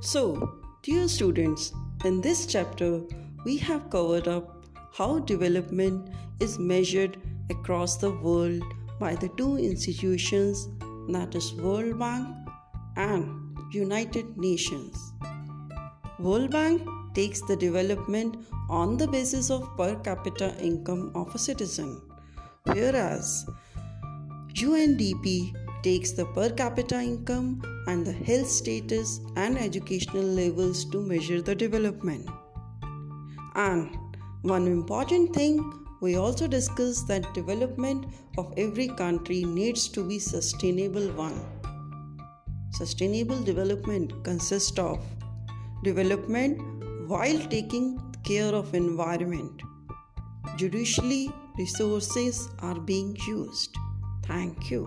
So, dear students, in this chapter, we have covered up how development is measured across the world by the two institutions that is World Bank and United Nations. World Bank takes the development on the basis of per capita income of a citizen, whereas UNDP takes the per capita income and the health status and educational levels to measure the development. And one important thing we also discuss that development of every country needs to be sustainable one. Sustainable development consists of development while taking care of environment. Judicially resources are being used. Thank you.